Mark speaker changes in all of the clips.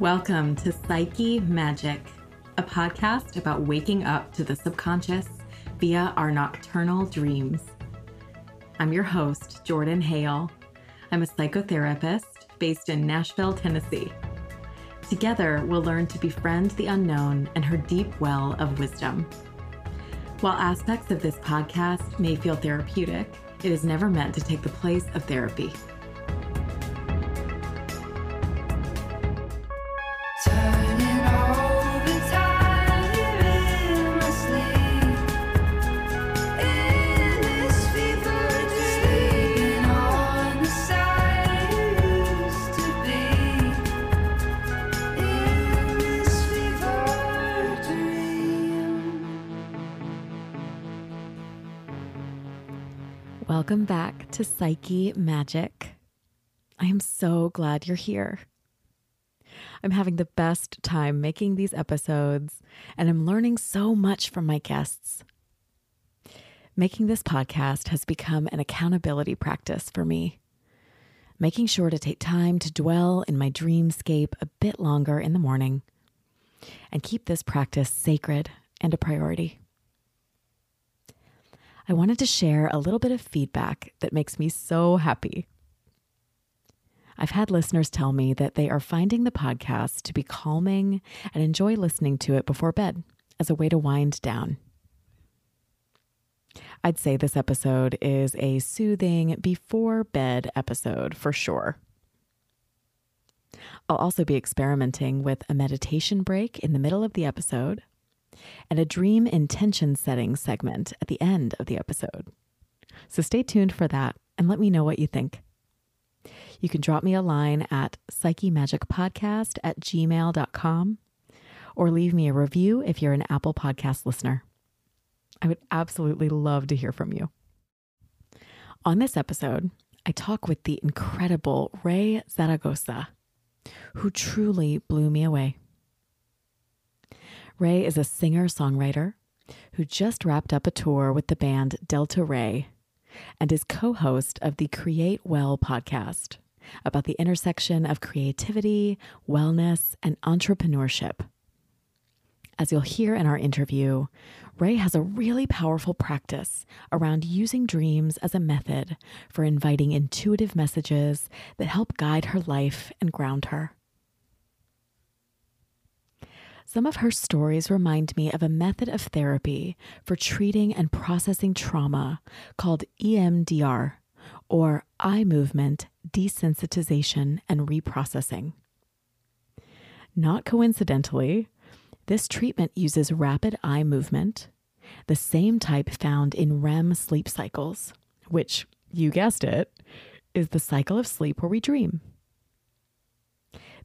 Speaker 1: Welcome to Psyche Magic, a podcast about waking up to the subconscious via our nocturnal dreams. I'm your host, Jordan Hale. I'm a psychotherapist based in Nashville, Tennessee. Together, we'll learn to befriend the unknown and her deep well of wisdom. While aspects of this podcast may feel therapeutic, it is never meant to take the place of therapy. Welcome back to Psyche Magic. I am so glad you're here. I'm having the best time making these episodes, and I'm learning so much from my guests. Making this podcast has become an accountability practice for me, making sure to take time to dwell in my dreamscape a bit longer in the morning and keep this practice sacred and a priority. I wanted to share a little bit of feedback that makes me so happy. I've had listeners tell me that they are finding the podcast to be calming and enjoy listening to it before bed as a way to wind down. I'd say this episode is a soothing before bed episode for sure. I'll also be experimenting with a meditation break in the middle of the episode and a dream intention setting segment at the end of the episode. So stay tuned for that and let me know what you think. You can drop me a line at psychemagicpodcast at gmail.com or leave me a review if you're an Apple Podcast listener. I would absolutely love to hear from you. On this episode, I talk with the incredible Ray Zaragoza, who truly blew me away. Ray is a singer songwriter who just wrapped up a tour with the band Delta Rae and is co host of the Create Well podcast about the intersection of creativity, wellness, and entrepreneurship. As you'll hear in our interview, Ray has a really powerful practice around using dreams as a method for inviting intuitive messages that help guide her life and ground her. Some of her stories remind me of a method of therapy for treating and processing trauma called EMDR, or eye movement desensitization and reprocessing. Not coincidentally, this treatment uses rapid eye movement, the same type found in REM sleep cycles, which, you guessed it, is the cycle of sleep where we dream.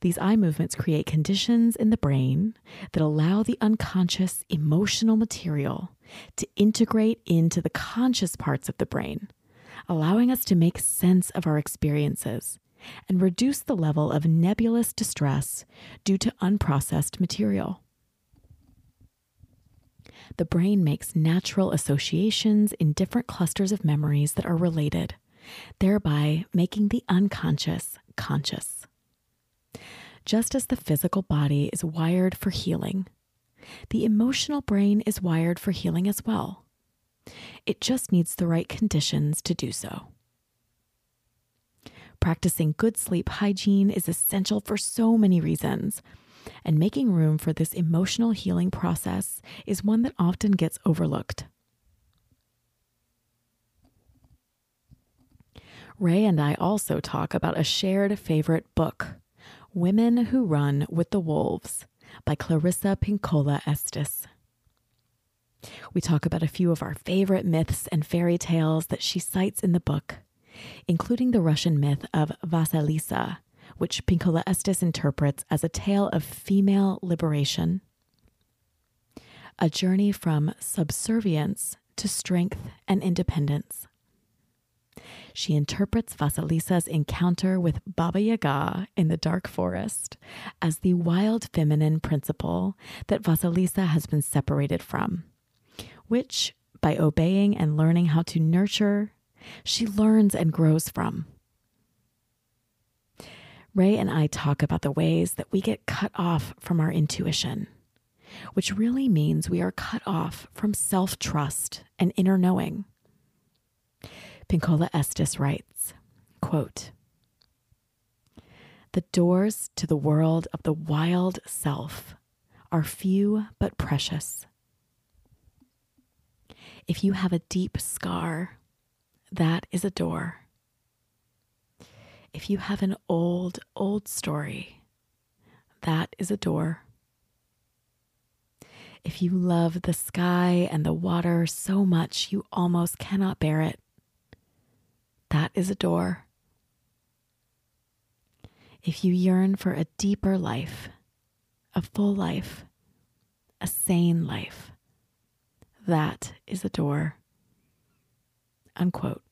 Speaker 1: These eye movements create conditions in the brain that allow the unconscious emotional material to integrate into the conscious parts of the brain, allowing us to make sense of our experiences and reduce the level of nebulous distress due to unprocessed material. The brain makes natural associations in different clusters of memories that are related, thereby making the unconscious conscious. Just as the physical body is wired for healing, the emotional brain is wired for healing as well. It just needs the right conditions to do so. Practicing good sleep hygiene is essential for so many reasons, and making room for this emotional healing process is one that often gets overlooked. Ray and I also talk about a shared favorite book, Women Who Run with the Wolves by Clarissa Pinkola Estes. We talk about a few of our favorite myths and fairy tales that she cites in the book, including the Russian myth of Vasilisa, which Pinkola Estes interprets as a tale of female liberation, a journey from subservience to strength and independence. She interprets Vasilisa's encounter with Baba Yaga in the dark forest as the wild feminine principle that Vasilisa has been separated from, which, by obeying and learning how to nurture, she learns and grows from.
Speaker 2: Ray and I talk about the ways that we get cut off from our intuition, which really means we are cut off from self trust and inner knowing. Pinkola Estes writes, quote, The doors to the world of the wild self are few but precious. If you have a deep scar, that is a door. If you have an old, old story, that is a door. If you love the sky and the water so much you almost cannot bear it, that is a door. If you yearn for a deeper life, a full life, a sane life, that is a door. Unquote.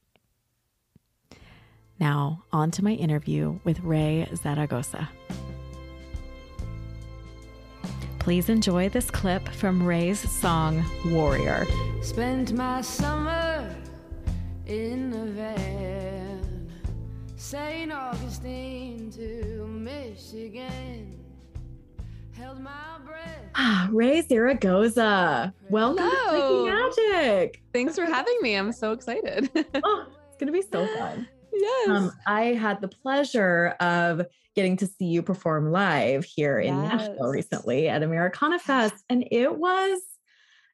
Speaker 2: Now, on to my interview with Ray Zaragoza. Please enjoy this clip from Ray's song Warrior.
Speaker 3: Spent my summer in a van, St. Augustine to Michigan. Held my breath.
Speaker 2: Ah, Ray Zaragoza. Welcome
Speaker 4: Hello.
Speaker 2: to Psyche Magic.
Speaker 4: Thanks for having me. I'm so excited.
Speaker 2: Oh, it's going to be so fun.
Speaker 4: yes.
Speaker 2: Um, I had the pleasure of getting to see you perform live here in Nashville recently at Americana Fest, and it was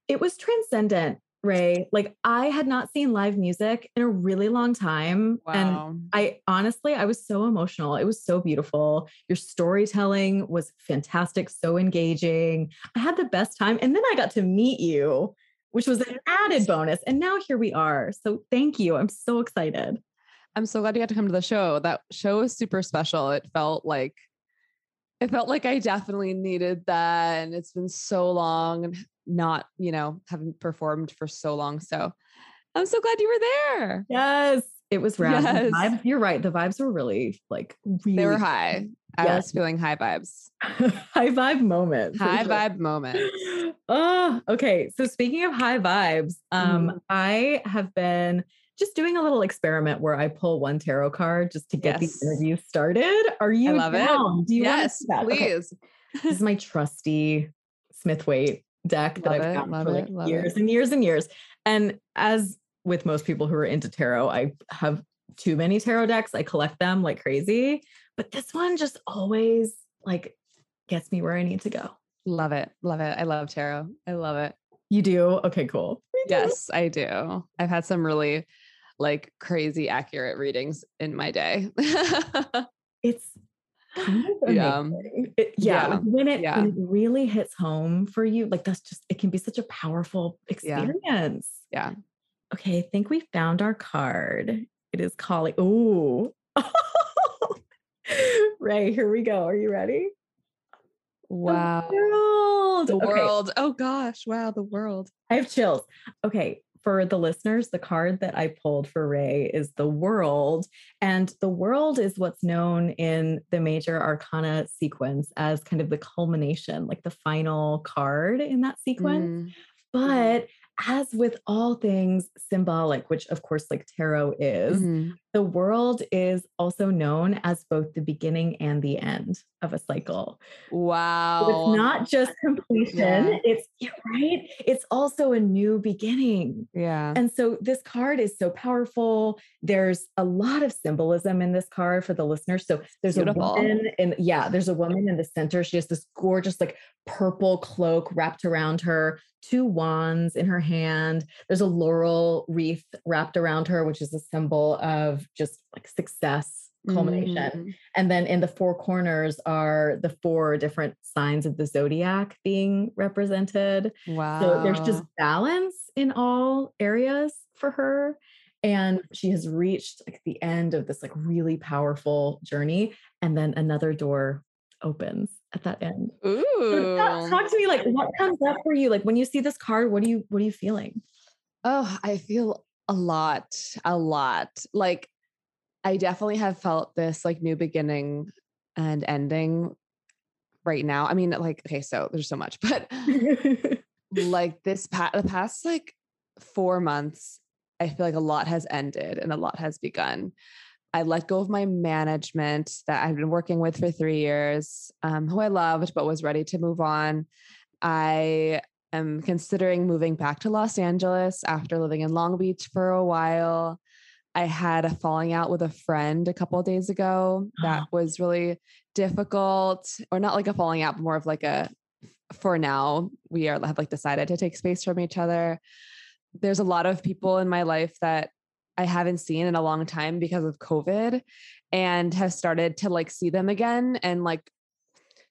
Speaker 2: it was transcendent. Ray, like I had not seen live music in a really long time, and. I honestly, I was so emotional. It was so beautiful. Your storytelling was fantastic, so engaging. I had the best time. And then I got to meet you, which was an added bonus. And now here we are. So thank you. I'm so excited.
Speaker 4: I'm so glad you got to come to the show. That show was super special. It felt like it felt like I definitely needed that. And it's been so long and not, you know, haven't performed for so long. So I'm so glad you were there.
Speaker 2: Yes. It was rad.
Speaker 4: Yes.
Speaker 2: vibe- you're right. The vibes were really like really
Speaker 4: They were high. I was feeling high vibes.
Speaker 2: high vibe moment.
Speaker 4: High
Speaker 2: sure.
Speaker 4: vibe moment.
Speaker 2: Oh, okay. So speaking of high vibes, um,
Speaker 4: Mhm.
Speaker 2: I have been just doing a little experiment where I pull one tarot card just to get
Speaker 4: Yes.
Speaker 2: the interview started. Are you
Speaker 4: love it.
Speaker 2: down? Do you
Speaker 4: yes,
Speaker 2: do that? Okay.
Speaker 4: please.
Speaker 2: This is my trusty Smith Waite deck that I've
Speaker 4: it,
Speaker 2: got for like
Speaker 4: love
Speaker 2: years
Speaker 4: it.
Speaker 2: and years and years. And as with most people who are into tarot, I have too many tarot decks. I collect them like crazy, but this one just always like gets me where I need to go.
Speaker 4: Love it. Love it. I love tarot. I love it.
Speaker 2: You do? Okay, cool.
Speaker 4: Yes, I do. I've had some really like crazy accurate readings in my day.
Speaker 2: It's kind of
Speaker 4: Yeah.
Speaker 2: It- yeah,
Speaker 4: Yeah.
Speaker 2: like, when it
Speaker 4: Yeah.
Speaker 2: when it really hits home for you, like that's just it can be such a powerful experience.
Speaker 4: yeah.
Speaker 2: Okay, I think we found our card. It is calling. Ooh. Ray, here we go. Are you ready? The
Speaker 4: Wow.
Speaker 2: world.
Speaker 4: The
Speaker 2: Okay,
Speaker 4: world. Oh gosh. Wow. The world.
Speaker 2: I have chills. Okay, for the listeners, the card that I pulled for Ray is the world. And the world is what's known in the major arcana sequence as kind of the culmination, like the final card in that sequence.
Speaker 4: Mm,
Speaker 2: But as with all things symbolic, which of course, like tarot is,
Speaker 4: mhm.
Speaker 2: The world is also known as both the beginning and the end of a cycle. So
Speaker 4: Wow.
Speaker 2: it's not just completion,
Speaker 4: Yeah.
Speaker 2: it's yeah, right. It's also a new beginning.
Speaker 4: Yeah.
Speaker 2: And so this card is so powerful. There's a lot of symbolism in this card for the listeners. So there's
Speaker 4: Beautiful.
Speaker 2: a woman and yeah, there's a woman in the center. She has this gorgeous like purple cloak wrapped around her, two wands in her hand. There's a laurel wreath wrapped around her, which is a symbol of just like success, culmination.
Speaker 4: Mhm.
Speaker 2: And then in the four corners are the four different signs of the zodiac being represented.
Speaker 4: Wow.
Speaker 2: So there's just balance in all areas for her. And she has reached like the end of this like really powerful journey. And then another door opens at that end. So
Speaker 4: Ooh.
Speaker 2: talk, talk to me like what comes up for you? Like when you see this card, what do you what are you feeling?
Speaker 4: Oh, I feel a lot, a lot. Like I definitely have felt this like new beginning and ending right now. I mean, like, okay, so there's so much, but like this past the past like four months, I feel like a lot has ended and a lot has begun. I let go of my management that I've been working with for three years, um, who I loved but was ready to move on. I am considering moving back to Los Angeles after living in Long Beach for a while. I had a falling out with a friend a couple of days ago that uh-huh. was really difficult, or not like a falling out, but more of like a for now, we are have like decided to take space from each other. There's a lot of people in my life that I haven't seen in a long time because of COVID and have started to like see them again and like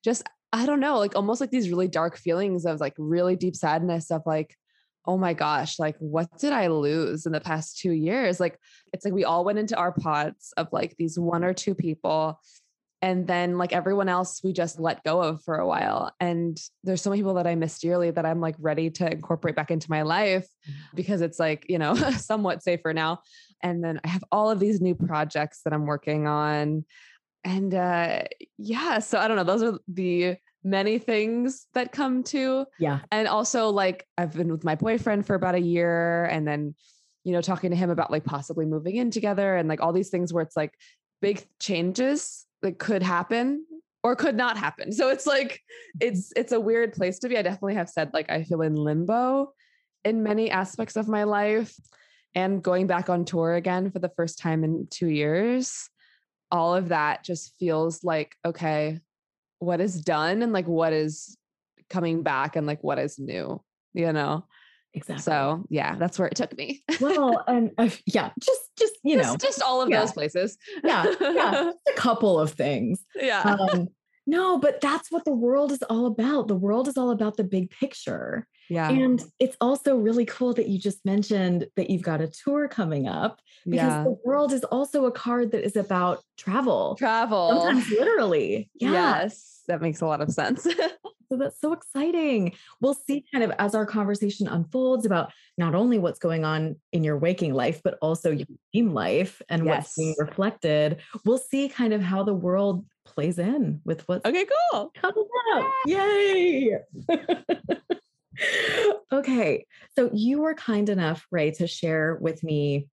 Speaker 4: just I don't know, like almost like these really dark feelings of like really deep sadness of like, oh my gosh, like what did I lose in the past two years? Like it's like we all went into our pods of like these one or two people. And then like everyone else we just let go of for a while. And there's so many people that I miss dearly that I'm like ready to incorporate back into my life because it's like, you know, somewhat safer now. And then I have all of these new projects that I'm working on and uh yeah so i don't know those are the many things that come to.
Speaker 2: Yeah.
Speaker 4: and also like i've been with my boyfriend for about a year and then you know talking to him about like possibly moving in together and like all these things where it's like big changes that could happen or could not happen. So it's like it's it's a weird place to be. I definitely have said like i feel in limbo in many aspects of my life. And going back on tour again for the first time in 2 years all of that just feels like okay what is done and like what is coming back and like what is new you know
Speaker 2: Exactly.
Speaker 4: so yeah that's where it took me
Speaker 2: well, and uh, yeah, just just you
Speaker 4: just,
Speaker 2: know,
Speaker 4: just all of
Speaker 2: yeah.
Speaker 4: those places
Speaker 2: yeah, yeah, just a couple of things.
Speaker 4: yeah
Speaker 2: Um, no, but that's what the world is all about. The world is all about the big picture.
Speaker 4: yeah
Speaker 2: And it's also really cool that you just mentioned that you've got a tour coming up because
Speaker 4: yeah
Speaker 2: the world is also a card that is about travel.
Speaker 4: travel
Speaker 2: Sometimes literally. Yeah.
Speaker 4: yes that makes a lot of sense
Speaker 2: So that's so exciting. We'll see kind of as our conversation unfolds about not only what's going on in your waking life, but also your dream life and what's being reflected. We'll see kind of how the world plays in with what's
Speaker 4: okay cool
Speaker 2: coming up. Yay. okay. So you were kind enough, Ray, to share with me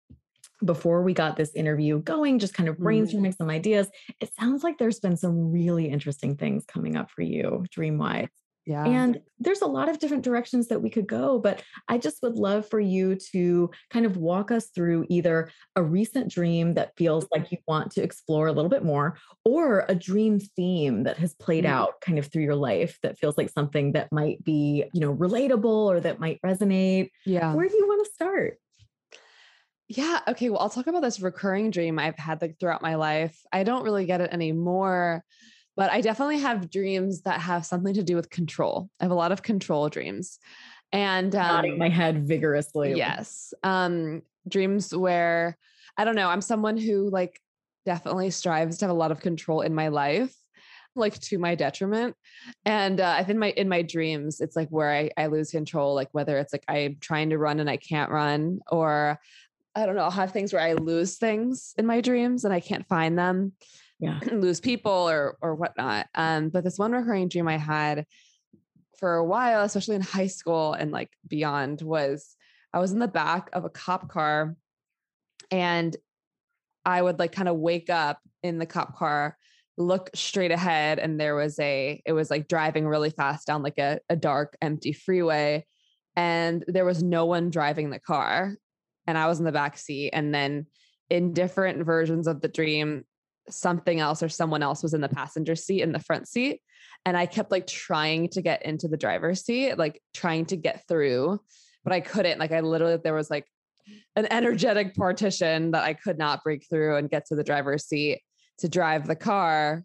Speaker 2: before we got this interview going, just kind of
Speaker 4: Mhm.
Speaker 2: brainstorming some ideas. It sounds like there's been some really interesting things coming up for you, dream wise.
Speaker 4: Yeah
Speaker 2: And there's a lot of different directions that we could go, but I just would love for you to kind of walk us through either a recent dream that feels like you want to explore a little bit more, or a dream theme that has played
Speaker 4: Mm.
Speaker 2: out kind of through your life that feels like something that might be, you know, relatable or that might resonate.
Speaker 4: yeah
Speaker 2: Where do you want to start?
Speaker 4: Yeah. Okay. Well, I'll talk about this recurring dream I've had like throughout my life. I don't really get it anymore, but I definitely have dreams that have something to do with control. I have a lot of control dreams. And
Speaker 2: Nodding
Speaker 4: um,
Speaker 2: my head vigorously.
Speaker 4: yes, um, dreams where I don't know, I'm someone who like definitely strives to have a lot of control in my life like to my detriment and uh, i think my in my dreams it's like where I, I lose control like whether it's like i'm trying to run and i can't run or I don't know, I'll have things where I lose things in my dreams and I can't find them,
Speaker 2: Yeah.
Speaker 4: lose people or or whatnot. Um, but this one recurring dream I had for a while, especially in high school and like beyond, was I was in the back of a cop car and I would like kind of wake up in the cop car, look straight ahead, and there was a, it was like driving really fast down like a, a dark, empty freeway. And there was no one driving the car. And I was in the back seat. And then in different versions of the dream, something else or someone else was in the passenger seat in the front seat. And I kept like trying to get into the driver's seat, like trying to get through, but I couldn't. Like I literally, there was like an energetic partition that I could not break through and get to the driver's seat to drive the car.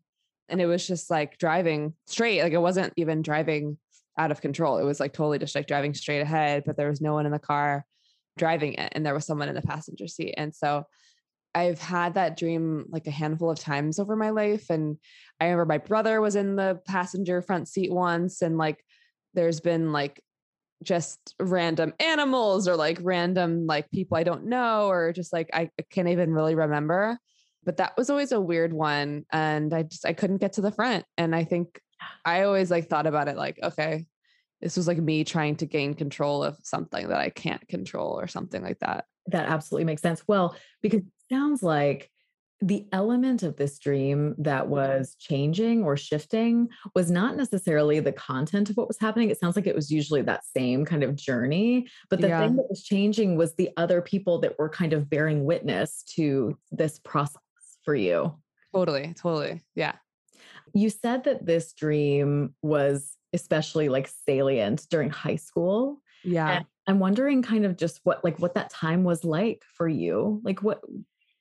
Speaker 4: And it was just like driving straight. Like it wasn't even driving out of control. It was like totally just like driving straight ahead, but there was no one in the car driving it. And there was someone in the passenger seat. And so I've had that dream like a handful of times over my life. And I remember my brother was in the passenger front seat once. And like there's been like just random animals or like random like people I don't know, or just like I can't even really remember. But that was always a weird one. And I just I couldn't get to the front. And I think I always like thought about it like, okay, this was like me trying to gain control of something that I can't control or something like that.
Speaker 2: That absolutely makes sense. Well, because sounds like the element of this dream that mm-hmm. was changing or shifting was not necessarily the content of what was happening. It sounds like it was usually that same kind of journey, but the
Speaker 4: Yeah.
Speaker 2: thing that was changing was the other people that were kind of bearing witness to this process for you.
Speaker 4: Totally, totally. Yeah.
Speaker 2: You said that this dream was especially like salient during high school.
Speaker 4: Yeah.
Speaker 2: And I'm wondering kind of just what like what that time was like for you. Like what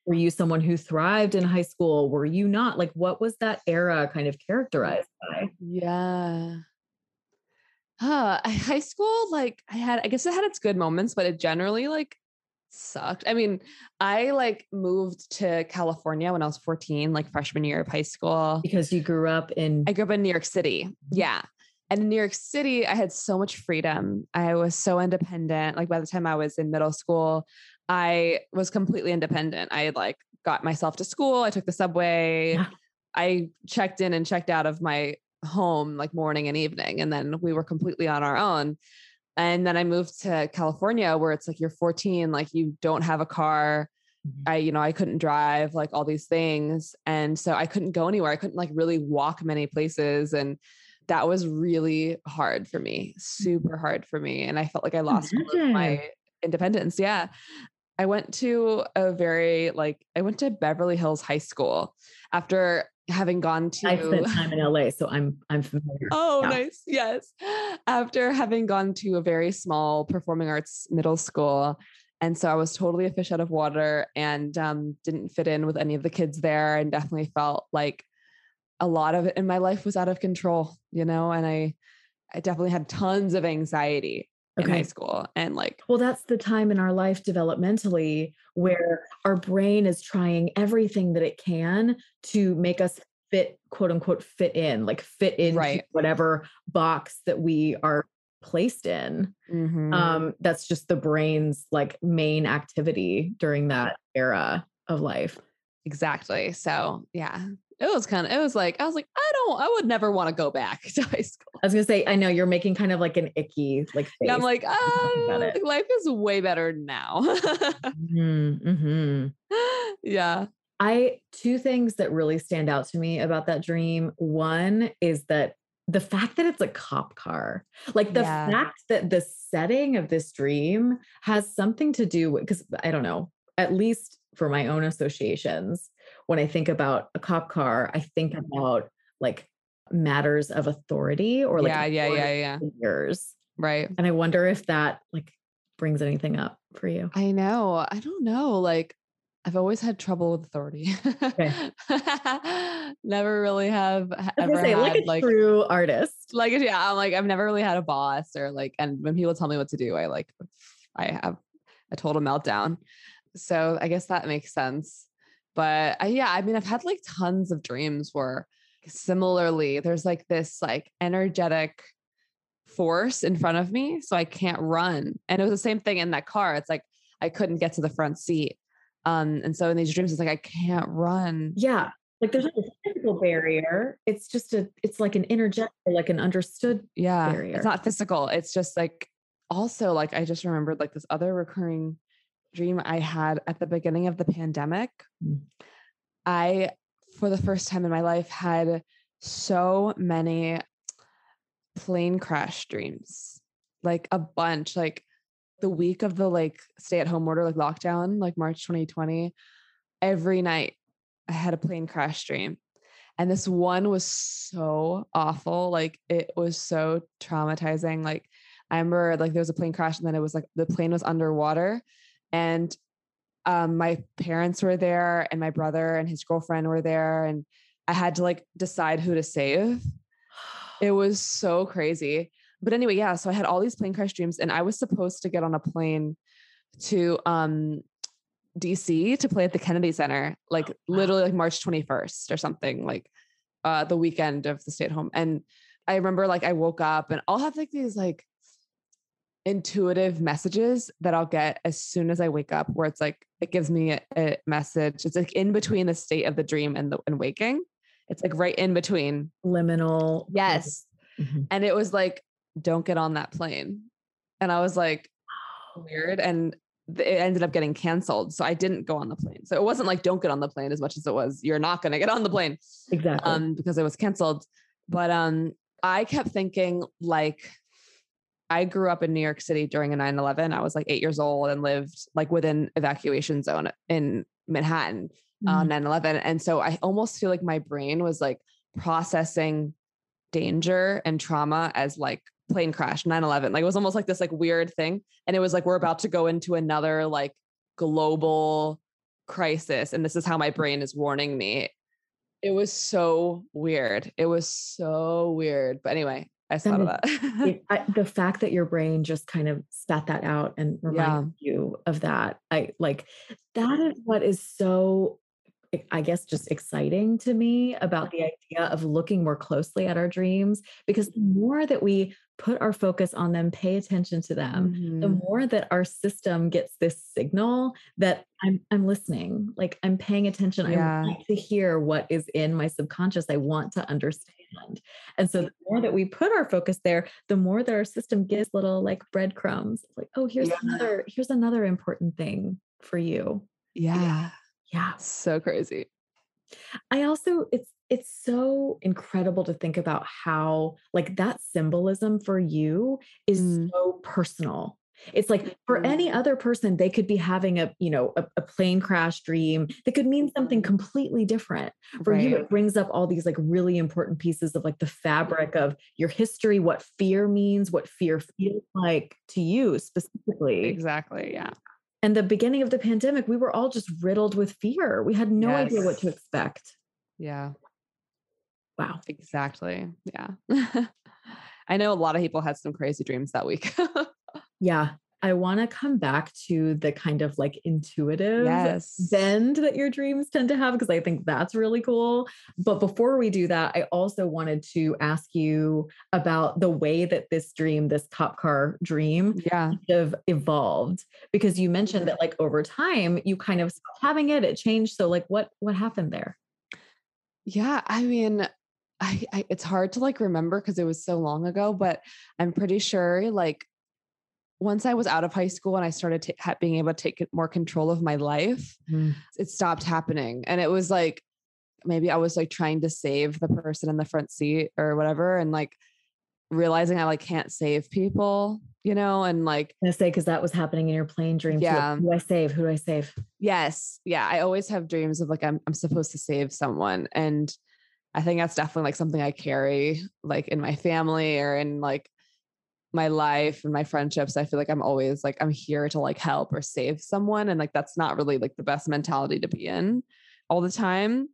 Speaker 2: were you someone who thrived in high school? Were you not? Like what was that era kind of characterized by?
Speaker 4: Yeah. Huh. I- High school, like I had, I guess it had its good moments, but it generally like sucked. I mean, I like moved to California when I was 14, like freshman year of high school.
Speaker 2: Because you grew up in
Speaker 4: I grew up in New York City. Mm-hmm. Yeah. And in New York City, I had so much freedom. I was so independent. Like by the time I was in middle school, I was completely independent. I had like got myself to school. I took the subway.
Speaker 2: Yeah.
Speaker 4: I checked in and checked out of my home like morning and evening. And then we were completely on our own. And then I moved to California where it's like you're 14, like you don't have a car.
Speaker 2: Mhm.
Speaker 4: I, you know, I couldn't drive, like all these things. And so I couldn't go anywhere. I couldn't like really walk many places. And that was really hard for me, super hard for me. And I felt like I lost all of
Speaker 2: Imagine.
Speaker 4: my independence. Yeah. I went to a very like I went to Beverly Hills High School after having gone to
Speaker 2: I spent time in LA, so I'm I'm familiar.
Speaker 4: Oh,
Speaker 2: Yeah.
Speaker 4: nice. Yes. After having gone to a very small performing arts middle school. And so I was totally a fish out of water and um, didn't fit in with any of the kids there and definitely felt like a lot of it in my life was out of control, you know, and I I definitely had tons of anxiety in high school and like
Speaker 2: Well, that's the time in our life developmentally where our brain is trying everything that it can to make us fit, quote unquote, fit in, like fit into
Speaker 4: Right.
Speaker 2: whatever box that we are placed in.
Speaker 4: mhm.
Speaker 2: Um, that's just the brain's like main activity during that era of life.
Speaker 4: exactly. So yeah. It was kind of it was like I was like, I don't I would never want to go back to high school.
Speaker 2: I was gonna say, I know you're making kind of like an icky like
Speaker 4: I'm like, ah, life is way better now.
Speaker 2: mm-hmm.
Speaker 4: yeah.
Speaker 2: I two things that really stand out to me about that dream. One is that the fact that it's a cop car, like the
Speaker 4: Yeah.
Speaker 2: fact that the setting of this dream has something to do with, because I don't know, at least for my own associations, when I think about a cop car, I think mm-hmm. about like matters of authority or like
Speaker 4: yeah, yeah, yeah, yeah.
Speaker 2: figures.
Speaker 4: Right.
Speaker 2: And I wonder if that like brings anything up for you.
Speaker 4: I know. I don't know. Like, I've always had trouble with authority. never really have ha-
Speaker 2: I was
Speaker 4: ever
Speaker 2: say,
Speaker 4: had
Speaker 2: like a
Speaker 4: like
Speaker 2: true artist.
Speaker 4: like yeah. I'm like I've never really had a boss or like, and when people tell me what to do, I like I have a total meltdown. So I guess that makes sense. But I, yeah, I mean, I've had like tons of dreams where similarly there's like this like energetic force in front of me so i can't run and it was the same thing in that car it's like i couldn't get to the front seat um and so in these dreams it's like i can't run
Speaker 2: Yeah. Like there's not a physical barrier. It's just a, it's like an energetic, like an understood.
Speaker 4: yeah
Speaker 2: barrier.
Speaker 4: it's not physical it's just like also like i just remembered like this other recurring dream i had at the beginning of the pandemic
Speaker 2: Mm.
Speaker 4: i for the first time in my life had so many plane crash dreams like a bunch like the week of the like stay at home order like lockdown like march 2020 every night i had a plane crash dream and this one was so awful like it was so traumatizing like i remember like there was a plane crash and then it was like the plane was underwater and um my parents were there and my brother and his girlfriend were there and i had to like decide who to save it was so crazy. But anyway, yeah, so I had all these plane crash dreams and I was supposed to get on a plane to um DC to play at the Kennedy Center, like
Speaker 2: wow.
Speaker 4: literally like March 21st or something, like uh the weekend of the stay at home. And I remember like I woke up and I'll have like these like intuitive messages that I'll get as soon as I wake up, where it's like it gives me a, a message. It's like in between the state of the dream and the and waking. It's like right in between.
Speaker 2: Liminal.
Speaker 4: Yes.
Speaker 2: Mhm.
Speaker 4: And it was like, don't get on that plane. And I was like, weird. And it ended up getting canceled. So I didn't go on the plane. So it wasn't like don't get on the plane as much as it was you're not going to get on the plane
Speaker 2: Exactly.
Speaker 4: um because it was canceled. But um I kept thinking like I grew up in New York City during a 9/11. I was like 8 years old and lived like within evacuation zone in Manhattan on
Speaker 2: Mhm.
Speaker 4: 9/11 and so I almost feel like my brain was like processing danger and trauma as like plane crash 9/11 like it was almost like this like weird thing. And it was like we're about to go into another like global crisis and this is how my brain is warning me. It was so weird. It was so weird. But anyway I just
Speaker 2: That
Speaker 4: thought of that.
Speaker 2: it, I, the fact that your brain just kind of spat that out and reminded you of that i like that is what is so i guess just exciting to me about the idea of looking more closely at our dreams because the more that we put our focus on them pay attention to them the
Speaker 4: Mhm.
Speaker 2: more that our system gets this signal that I'm I'm listening, like I'm paying attention.
Speaker 4: Yeah.
Speaker 2: I want to hear what is in my subconscious. I want to understand. And so the more that we put our focus there, the more that our system gives little like breadcrumbs. Like, oh, here's
Speaker 4: Yeah.
Speaker 2: another, here's another important thing for you.
Speaker 4: yeah
Speaker 2: Yeah.
Speaker 4: so crazy
Speaker 2: I also it's it's so incredible to think about how like that symbolism for you is
Speaker 4: Mm.
Speaker 2: so personal. It's like for any
Speaker 4: Mhm.
Speaker 2: other person, they could be having a, you know, a, a plane crash dream that could mean something
Speaker 4: Mhm.
Speaker 2: completely different. For you, it brings up all these like really important pieces of like the fabric of your history, what fear means, what fear feels like to you specifically.
Speaker 4: exactly yeah
Speaker 2: And the beginning of the pandemic, we were all just riddled with fear. We had no idea what to expect.
Speaker 4: yeah
Speaker 2: Wow.
Speaker 4: Exactly. Yeah. I know a lot of people had some crazy dreams that week.
Speaker 2: Yeah. I want to come back to the kind of like intuitive
Speaker 4: yes.
Speaker 2: bend that your dreams tend to have because I think that's really cool. But before we do that, I also wanted to ask you about the way that this dream, this cop car dream,
Speaker 4: Yeah.
Speaker 2: kind of evolved because you mentioned that mm-hmm. like over time you kind of stopped having it, it changed. So like what what happened there?
Speaker 4: Yeah. I mean, I, I it's hard to like remember because it was so long ago, but I'm pretty sure like once I was out of high school and I started ta- ha- being able to take more control of my life, mm. it stopped happening. And it was like maybe I was like trying to save the person in the front seat or whatever. And like realizing I like can't save people, you know, and like
Speaker 2: I'm say because that was happening in your plane dream.
Speaker 4: Yeah.
Speaker 2: Who do I save? Who do I save?
Speaker 4: Yes. Yeah. I always have dreams of like I'm I'm supposed to save someone. And I think that's definitely like something I carry like in my family or in like my life and my friendships. I feel like I'm always like I'm here to like help or save someone. And like that's not really like the best mentality to be in all the time.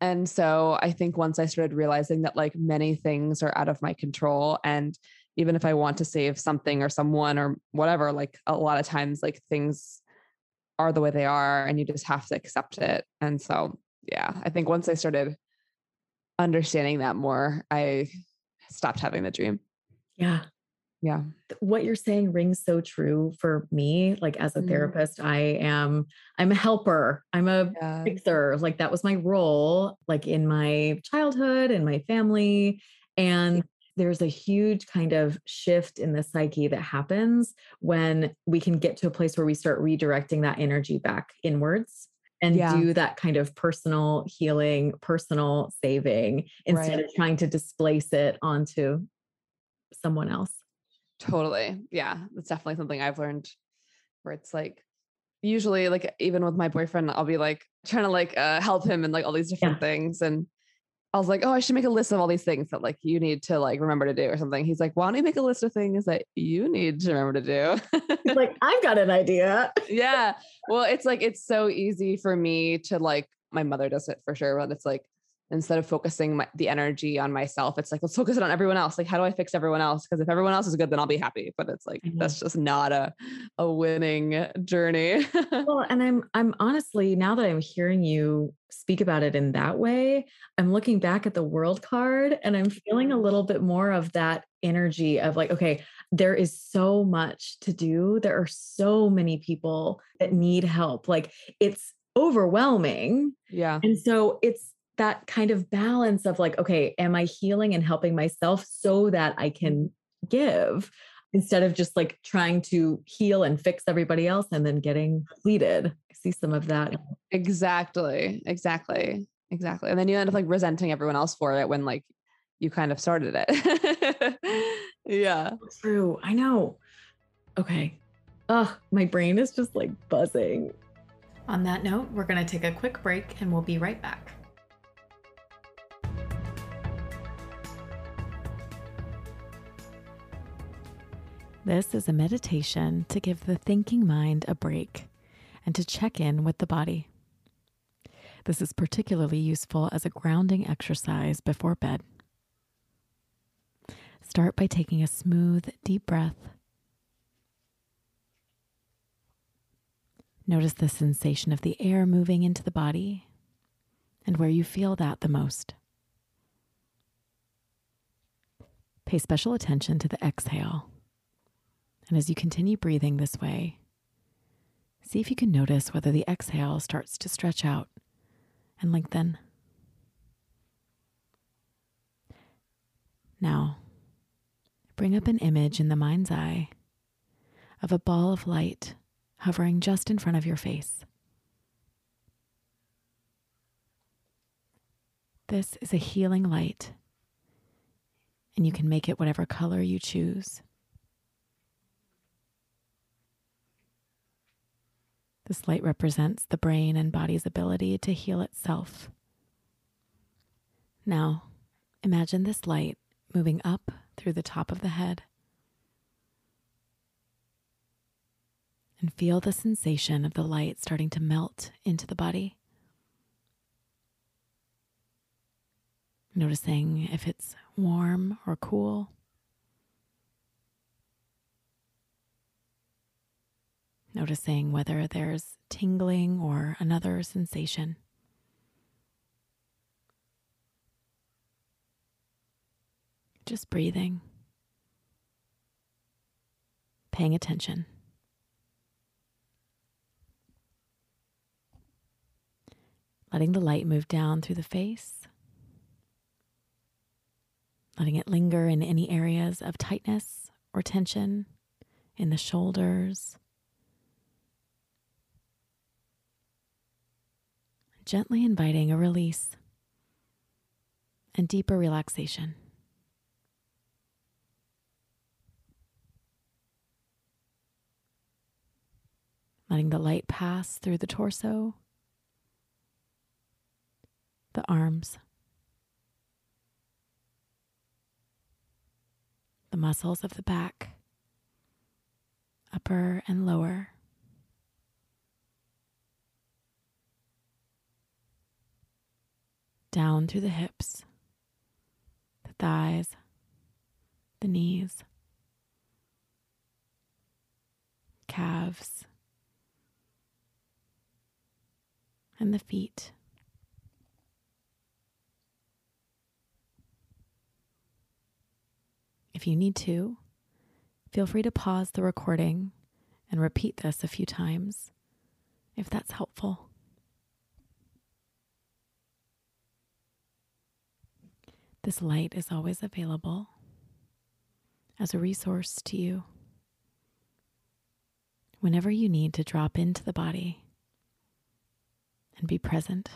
Speaker 4: And so I think once I started realizing that like many things are out of my control and even if I want to save something or someone or whatever, like a lot of times like things are the way they are and you just have to accept it. And so, yeah, I think once I started understanding that more, I stopped having the dream.
Speaker 2: Yeah.
Speaker 4: Yeah.
Speaker 2: what you're saying rings so true for me like as a
Speaker 4: Mm.
Speaker 2: therapist i am i'm a helper i'm a
Speaker 4: Yeah.
Speaker 2: fixer like that was my role like in my childhood and my family and there's a huge kind of shift in the psyche that happens when we can get to a place where we start redirecting that energy back inwards and
Speaker 4: Yeah.
Speaker 2: do that kind of personal healing personal saving instead
Speaker 4: Right.
Speaker 2: of trying to displace it onto someone else
Speaker 4: Totally. Yeah. That's definitely something I've learned where it's like usually like even with my boyfriend, I'll be like trying to like uh help him in like all these different things. And I was like, oh, I should make a list of all these things that like you need to like remember to do or something. He's like, why don't you make a list of things that you need to remember to do?
Speaker 2: He's like, I've got an idea.
Speaker 4: yeah. Well, it's like it's so easy for me to like my mother does it for sure, but it's like instead of focusing my, the energy on myself, it's like let's focus it on everyone else. Like, how do I fix everyone else? Because if everyone else is good, then I'll be happy. But it's like
Speaker 2: know.
Speaker 4: that's just not a a winning journey.
Speaker 2: Well, and I'm I'm honestly now that I'm hearing you speak about it in that way, I'm looking back at the world card and I'm feeling a little bit more of that energy of like, okay, there is so much to do. There are so many people that need help. Like it's overwhelming.
Speaker 4: yeah.
Speaker 2: And so it's that kind of balance of like, okay, am I healing and helping myself so that I mm. can give?
Speaker 1: instead of just like trying to heal and fix everybody else and then getting depleted. I see some of that.
Speaker 4: Exactly. Exactly. Exactly. And then you end up like resenting everyone else for it when like you kind of started it. yeah.
Speaker 1: True. I know. Okay. Ugh, my brain is just like buzzing.
Speaker 2: On that note, we're going to take a quick break and we'll be right back.
Speaker 1: This is a meditation to give the thinking mind a break and to check in with the body. This is particularly useful as a grounding exercise before bed. Start by taking a smooth, deep breath. Notice the sensation of the air moving into the body and where you feel that the most. Pay special attention to the exhale. And as you continue breathing this way, see if you can notice whether the exhale starts to stretch out and lengthen. Now, bring up an image in the mind's eye of a ball of light hovering just in front of your face. This is a healing light, and you can make it whatever color you choose. This light represents the brain and body's ability to heal itself. Now, imagine this light moving up through the top of the head. And feel the sensation of the light starting to melt into the body. Noticing if it's warm or cool. Noticing whether there's tingling or another sensation. Just breathing, paying attention. Letting the light move down through the face, letting it linger in any areas of tightness or tension in the shoulders. Gently inviting a release and deeper relaxation. letting the light pass through the torso, the arms, the muscles of the back, upper and lower. Down through the hips, the thighs, the knees, calves and the feet. If you need to, feel free to pause the recording and repeat this a few times if that's helpful. This light is always available as a resource to you whenever you need to drop into the body and be present.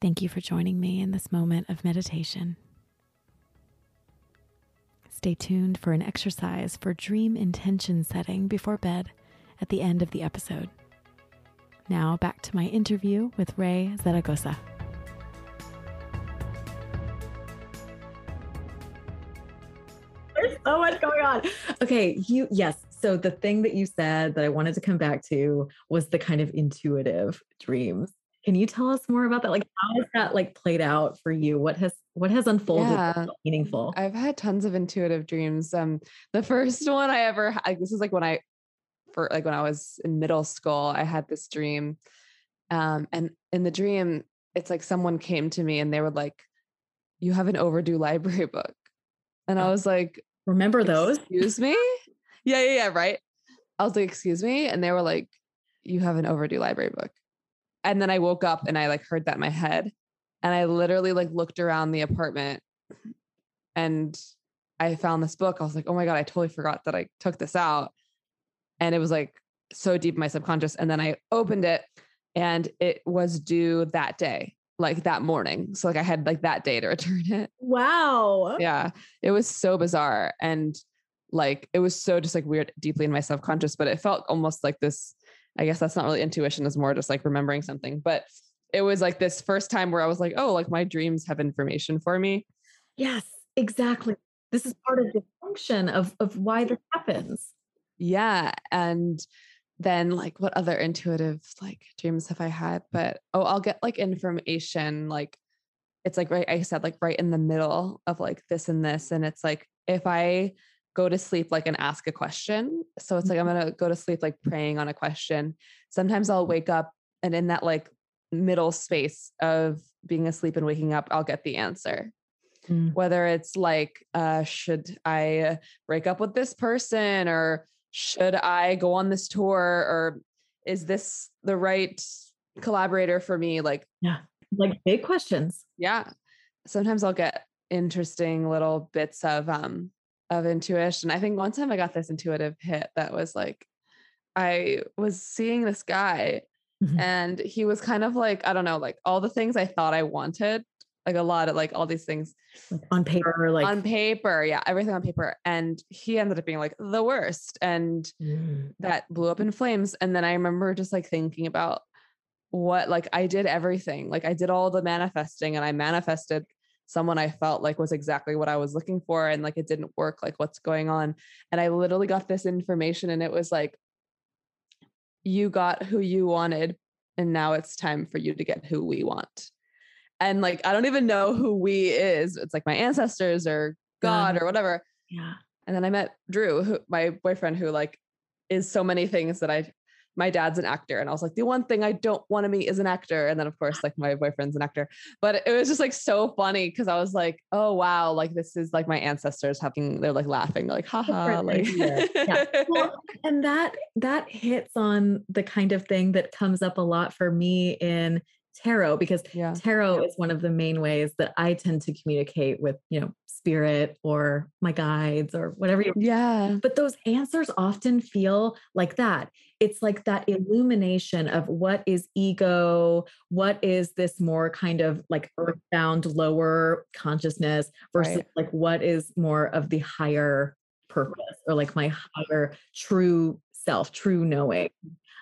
Speaker 1: Thank you for joining me in this moment of meditation. Stay tuned for an exercise for dream intention setting before bed at the end of the episode. Now back to my interview with Ray Zaragoza.
Speaker 2: So much going on. Okay, you yes. So the thing that you said that I wanted to come back to was the kind of intuitive dreams. Can you tell us more about that? Like how has that like played out for you? What has what has unfolded
Speaker 4: Yeah.
Speaker 2: meaningful?
Speaker 4: I've had tons of intuitive dreams. Um, the first one I ever had, this is like when I, for like when I was in middle school, I had this dream. Um, and in the dream, it's like someone came to me and they were like, "You have an overdue library book," and I
Speaker 2: Oh.
Speaker 4: was like,
Speaker 2: Remember those?
Speaker 4: Excuse me? Yeah, yeah, yeah, right. I was like, excuse me. And they were like, you have an overdue library book. And then I woke up and I like heard that in my head. And I literally like looked around the apartment and I found this book. I was like, oh my God, I totally forgot that I took this out. And it was like so deep in my subconscious. And then I opened it and it was due that day, like that morning. So like I had like that day to return it.
Speaker 2: Wow.
Speaker 4: Yeah. It was so bizarre. And like it was so just like weird deeply in my subconscious, but it felt almost like this. I guess that's not really intuition, is more just like remembering something. But it was like this first time where I was like, oh, like my dreams have information for me.
Speaker 2: Yes, exactly. This is part of the function of of why this happens.
Speaker 4: Yeah. And then like what other intuitive like dreams have I had? But oh, I'll get like information like it's like right, I said, like right in the middle of like this and this. And it's like if I go to sleep like and ask a question. So it's like I'm gonna go to sleep like praying on a question. Sometimes I'll wake up and in that like middle space of being asleep and waking up, I'll get the answer.
Speaker 2: Mm.
Speaker 4: Whether it's like, uh, should I break up with this person or should I go on this tour or is this the right collaborator for me? Like, yeah,
Speaker 2: Like big questions.
Speaker 4: yeah. Sometimes I'll get interesting little bits of um of intuition. I think one time I got this intuitive hit that was like I was seeing this guy
Speaker 2: Mhm.
Speaker 4: and he was kind of like, I don't know, like all the things I thought I wanted, like a lot of like all these things
Speaker 2: Like on paper, like
Speaker 4: on paper. Yeah, everything on paper. And he ended up being like the worst. And
Speaker 2: Mm.
Speaker 4: that blew up in flames. And then I remember just like thinking about what like I did everything. Like I did all the manifesting and I manifested someone I felt like was exactly what I was looking for and like it didn't work like what's going on. And I literally got this information and it was like you got who you wanted and now it's time for you to get who we want. And like I don't even know who we is. It's like my ancestors or God
Speaker 2: Yeah.
Speaker 4: or whatever.
Speaker 2: yeah.
Speaker 4: And then I met Drew, who my boyfriend, who like is so many things that I my dad's an actor. And I was like, the one thing I don't want to meet is an actor. And then of course, like my boyfriend's an actor. But it was just like so funny because I was like, oh wow, like this is like my ancestors having they're like laughing, like haha. Like.
Speaker 2: Yeah. Well, and that that hits on the kind of thing that comes up a lot for me in tarot because
Speaker 4: yeah.
Speaker 2: tarot is one of the main ways that I tend to communicate with, you know, spirit or my guides or whatever you
Speaker 4: Yeah.
Speaker 2: but those answers often feel like that. It's like that illumination of what is ego, what is this more kind of like earthbound lower consciousness versus
Speaker 4: Right.
Speaker 2: like what is more of the higher purpose or like my higher true self, true knowing.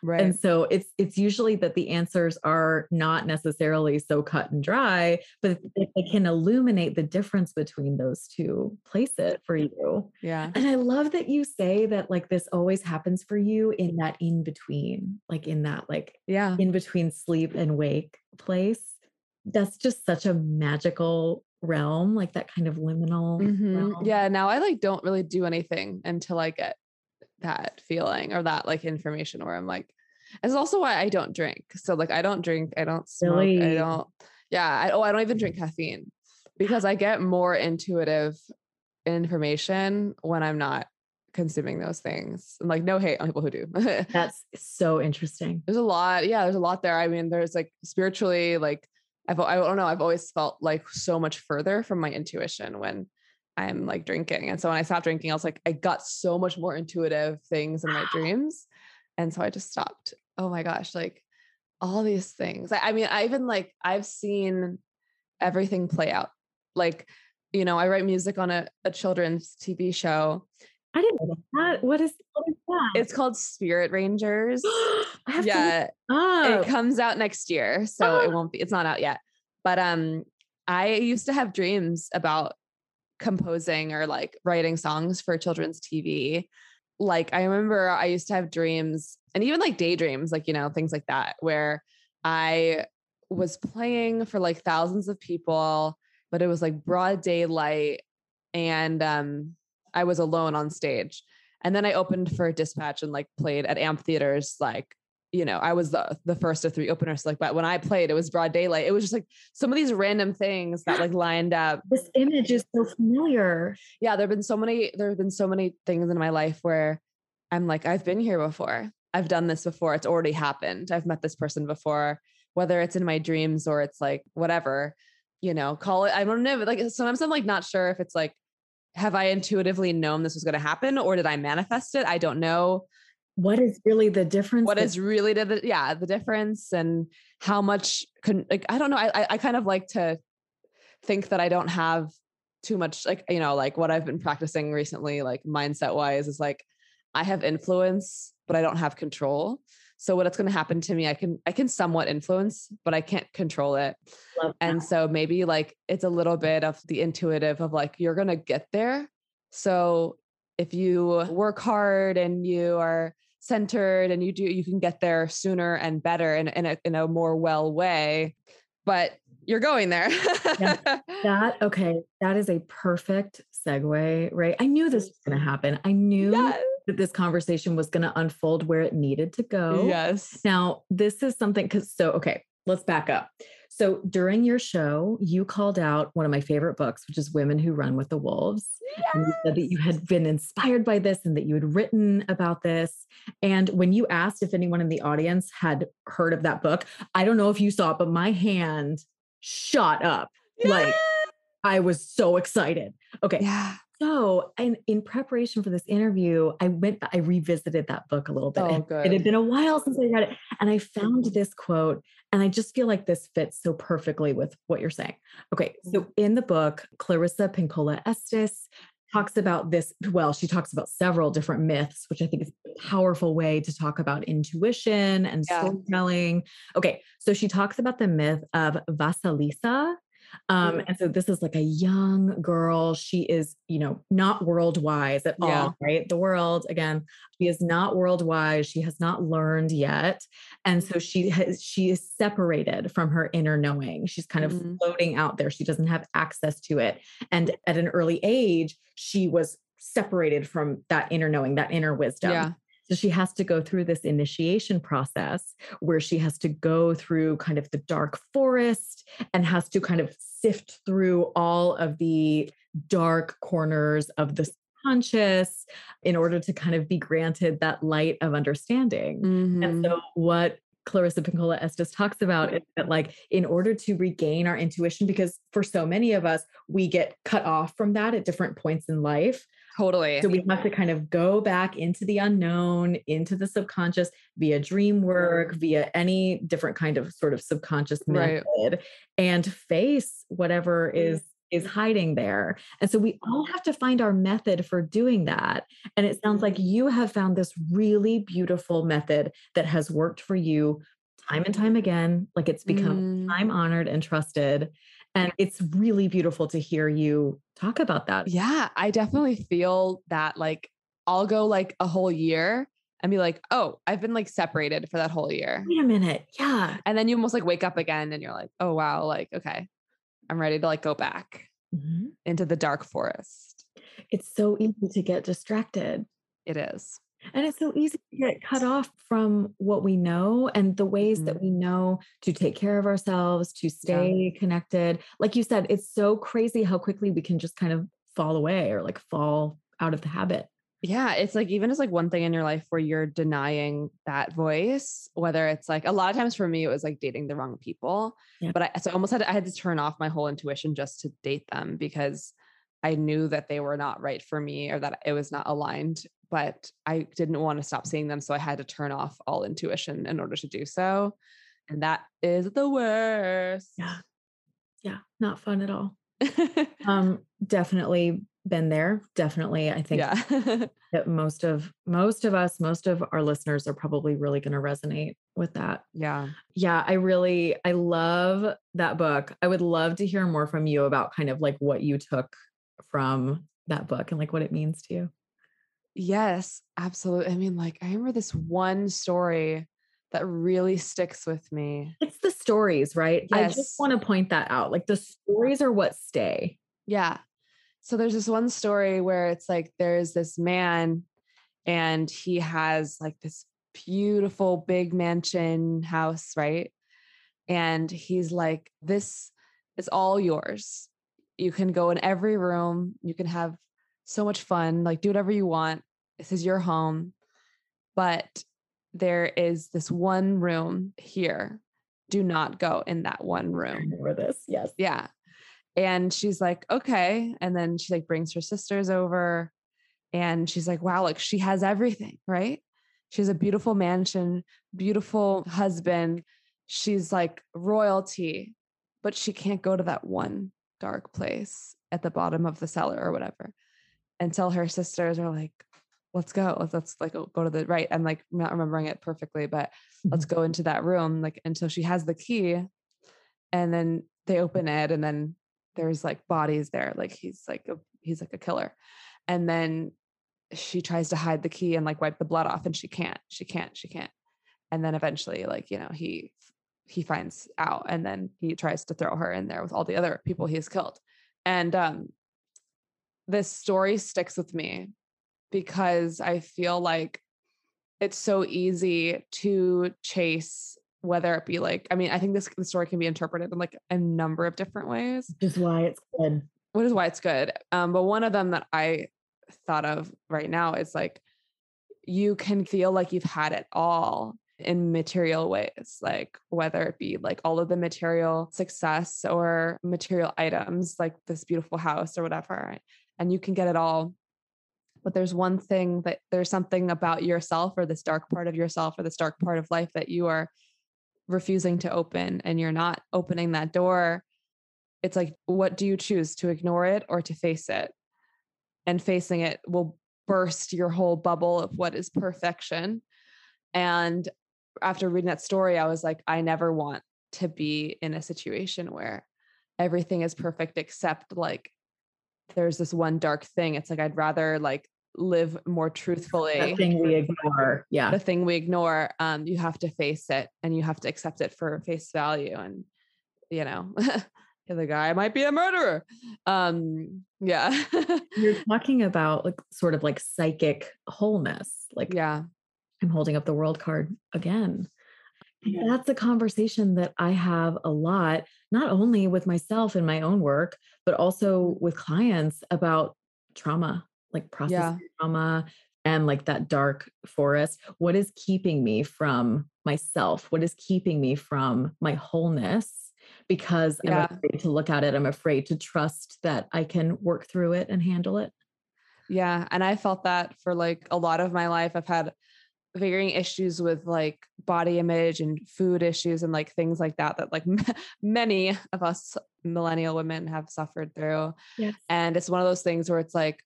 Speaker 4: Right.
Speaker 2: And so it's it's usually that the answers are not necessarily so cut and dry, but if they can illuminate the difference between those two places for you.
Speaker 4: yeah.
Speaker 2: And I love that you say that like this always happens for you in that in between, like in that like
Speaker 4: Yeah.
Speaker 2: in between sleep and wake place. That's just such a magical realm, like that kind of liminal.
Speaker 4: Mhm.
Speaker 2: realm.
Speaker 4: Yeah. Now I like don't really do anything until I get that feeling or that like information where I'm like, it's also why I don't drink. So like I don't drink, I don't smoke, I don't, yeah. I, oh, I don't even drink caffeine because I get more intuitive information when I'm not consuming those things. And like no hate on people who do.
Speaker 2: That's so interesting.
Speaker 4: there's a lot yeah there's a lot there i mean there's like spiritually like i've i don't know i've always felt like so much further from my intuition when i'm like drinking and so when i stopped drinking i was like i got so much more intuitive things in my dreams and so i just stopped oh my gosh like all these things. I, I mean i even like i've seen everything play out. Like you know i write music on a, a children's tv show.
Speaker 2: I didn't know that. What is what is that?
Speaker 4: it's called spirit rangers.
Speaker 2: I have to
Speaker 4: yeah it comes out next year so it
Speaker 2: Ah.
Speaker 4: won't be it's not out yet. But um i used to have dreams about composing or like writing songs for children's tv like i remember i used to have dreams and even like daydreams like you know things like that where i was playing for like thousands of people but it was like broad daylight and um i was alone on stage and then i opened for dispatch and like played at amphitheaters like you know, I was the the first of three openers. Like, but when I played, it was broad daylight. It was just like some of these random things that like lined up.
Speaker 2: This image is so familiar.
Speaker 4: Yeah, there have been so many. There have been so many things in my life where I'm like, I've been here before. I've done this before. It's already happened. I've met this person before. Whether it's in my dreams or it's like whatever, you know, call it. I don't know. but, Like sometimes I'm like not sure if it's like have I intuitively known this was going to happen or did I manifest it? I don't know.
Speaker 2: What is really the difference?
Speaker 4: What is really the yeah the difference and how much can like I don't know. I I, I kind of like to think that I don't have too much like you know like what I've been practicing recently like mindset wise is like I have influence but I don't have control. So what's going to happen to me I can I can somewhat influence but I can't control it. And so maybe like it's a little bit of the intuitive of like you're going to get there. So if you work hard and you are centered and you do you can get there sooner and better and in a in a more well way. But you're going there.
Speaker 2: that okay, that is a perfect segue, right? I knew this was going to mm-hmm. happen. I knew
Speaker 4: yes.
Speaker 2: that this conversation was going to unfold where it needed to go.
Speaker 4: Yes.
Speaker 2: Now, this is something because so okay, let's back up. So during your show, you called out one of my favorite books, which is Women Who Run with the Wolves. And you said that you had been inspired by this and that you had written about this. And when you asked if anyone in the audience had heard of that book, I don't know if you saw it, but my hand shot up. Like I was so excited. Okay.
Speaker 4: Yeah.
Speaker 2: So, in, in preparation for this interview, I went, I revisited that book a little bit.
Speaker 4: Oh,
Speaker 2: and It had been a while since I read it. And I found mm-hmm. this quote, and I just feel like this fits so perfectly with what you're saying. Okay. So, mm-hmm. in the book, Clarissa Pinkola Estes talks about this. Well, she talks about several different myths, which I think is a powerful way to talk about intuition and
Speaker 4: Yeah.
Speaker 2: storytelling. Okay. So, she talks about the myth of Vasilisa. Um, and so this is like a young girl. She is, you know, not world wise at
Speaker 4: Yeah.
Speaker 2: all, right? The world, again, she is not world wise. She has not learned yet. And so she has, she is separated from her inner knowing. She's kind of
Speaker 4: Mhm.
Speaker 2: floating out there. She doesn't have access to it. And at an early age, she was separated from that inner knowing, that inner wisdom.
Speaker 4: Yeah.
Speaker 2: So she has to go through this initiation process where she has to go through kind of the dark forest and has to kind of sift through all of the dark corners of the conscious in order to kind of be granted that light of understanding.
Speaker 4: Mhm.
Speaker 2: And so what Clarissa Pinkola Estes talks about is that like in order to regain our intuition, because for so many of us, we get cut off from that at different points in life.
Speaker 4: Totally.
Speaker 2: So we have to kind of go back into the unknown, into the subconscious via dream work, mm-hmm. via any different kind of sort of subconscious
Speaker 4: Right.
Speaker 2: method and face whatever mm-hmm. is is hiding there. And so we all have to find our method for doing that. And it sounds like mm-hmm. you have found this really beautiful method that has worked for you time and time again, like it's become
Speaker 4: Mm.
Speaker 2: time honored and trusted. And it's really beautiful to hear you talk about that.
Speaker 4: Yeah, I definitely feel that like I'll go like a whole year and be like, oh, I've been like separated for that whole year.
Speaker 2: Wait a minute. Yeah.
Speaker 4: And then you almost like wake up again and you're like, oh wow, like, okay, I'm ready to like go back
Speaker 2: Mhm.
Speaker 4: into the dark forest.
Speaker 2: It's so easy to get distracted.
Speaker 4: It is.
Speaker 2: And it's so easy to get cut off from what we know and the ways that
Speaker 4: Mhm.
Speaker 2: we know to take care of ourselves, to stay connected. Like you said, it's so crazy how quickly we can just kind of fall away or like fall out of the habit.
Speaker 4: Yeah, it's like even as like one thing in your life where you're denying that voice, whether it's like a lot of times for me it was like dating the wrong people.
Speaker 2: Yeah.
Speaker 4: But I so I almost had I had to turn off my whole intuition just to date them because I knew that they were not right for me or that it was not aligned, but I didn't want to stop seeing them so I had to turn off all intuition in order to do so. And that is the worst.
Speaker 2: Yeah. Yeah. Not fun at all. Um, definitely been there. Definitely. I think
Speaker 4: yeah.
Speaker 2: that most of most of us, most of our listeners are probably really going to resonate with that.
Speaker 4: yeah.
Speaker 2: Yeah, I really I love that book. I would love to hear more from you about kind of like what you took from that book and like what it means to you.
Speaker 4: Yes, absolutely. I mean, like, I remember this one story that really sticks with me.
Speaker 2: It's the stories, right?
Speaker 4: Yes.
Speaker 2: I just want to point that out. Like the stories are what stay.
Speaker 4: Yeah. So there's this one story where it's like there's this man and he has like this beautiful big mansion house, right? And he's like, This is all yours. You can go in every room, you can have so much fun, like do whatever you want. This is your home. But there is this one room here. Do not go in that one room.
Speaker 2: remember this. Yes.
Speaker 4: Yeah. And she's like, okay. And then she like brings her sisters over and she's like, wow, like she has everything, right? She has a beautiful mansion, beautiful husband. She's like royalty, but she can't go to that one dark place at the bottom of the cellar or whatever until her sisters are like, let's go. Let's, let's like go to the right. I'm like not remembering it perfectly, but let's go into that room like until she has the key. And then they open it and then there's like bodies there. Like he's like a he's like a killer. And then she tries to hide the key and like wipe the blood off and she can't. She can't. She can't. And then eventually like, you know, he he finds out and then he tries to throw her in there with all the other people he has killed. And um this story sticks with me because I feel like it's so easy to chase whether it be like I mean I think this the story can be interpreted in like a number of different ways
Speaker 2: Which is why it's good.
Speaker 4: what is why it's good um but one of them that I thought of right now is like you can feel like you've had it all in material ways like whether it be like all of the material success or material items like this beautiful house or whatever and you can get it all. But there's one thing that there's something about yourself or this dark part of yourself or this dark part of life that you are refusing to open and you're not opening that door. It's like what do you choose to ignore it or to face it? And facing it will burst your whole bubble of what is perfection. And after reading that story i was like i never want to be in a situation where everything is perfect except like there's this one dark thing it's like i'd rather like live more truthfully
Speaker 2: That thing we ignore. Yeah.
Speaker 4: the thing we ignore um you have to face it and you have to accept it for face value and you know the guy might be a murderer um yeah
Speaker 2: You're talking about like sort of like psychic wholeness. Like
Speaker 4: yeah
Speaker 2: I'm holding up the world card again. That's a conversation that I have a lot, not only with myself in my own work, but also mm-hmm. with clients about trauma, like processing trauma and like that dark forest. What is keeping me from myself? What is keeping me from my wholeness? Because
Speaker 4: Yeah.
Speaker 2: I'm afraid to look at it. I'm afraid to trust that I can work through it and handle it.
Speaker 4: Yeah. And I felt that for like a lot of my life. I've had varying issues with like body image and food issues and like things like that, that like many of us millennial women have suffered through.
Speaker 2: Yes.
Speaker 4: And it's one of those things where it's like,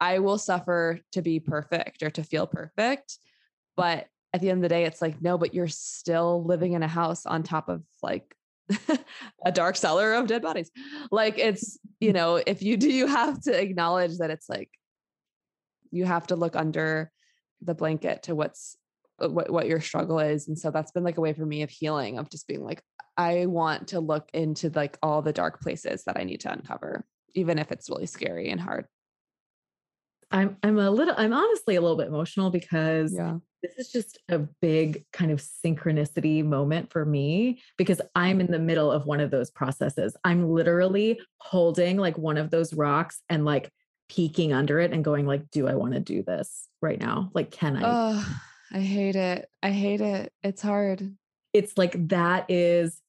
Speaker 4: I will suffer to be perfect or to feel perfect. But at the end of the day, it's like, no, but you're still living in a house on top of like a dark cellar of dead bodies. Like it's, you know, if you do, you have to acknowledge that it's like you have to look under the blanket to what's uh, what, what your struggle is. And so that's been like a way for me of healing, of just being like, I want to look into like all the dark places that I need to uncover, even if it's really scary and hard.
Speaker 2: I'm I'm a little I'm honestly a little bit emotional because
Speaker 4: Yeah.
Speaker 2: this is just a big kind of synchronicity moment for me because I'm in the middle of one of those processes. I'm literally holding like one of those rocks and like peeking under it and going like do I want to do this right now? Like can I?
Speaker 4: Oh, I hate it. I hate it. It's hard.
Speaker 2: it's like that is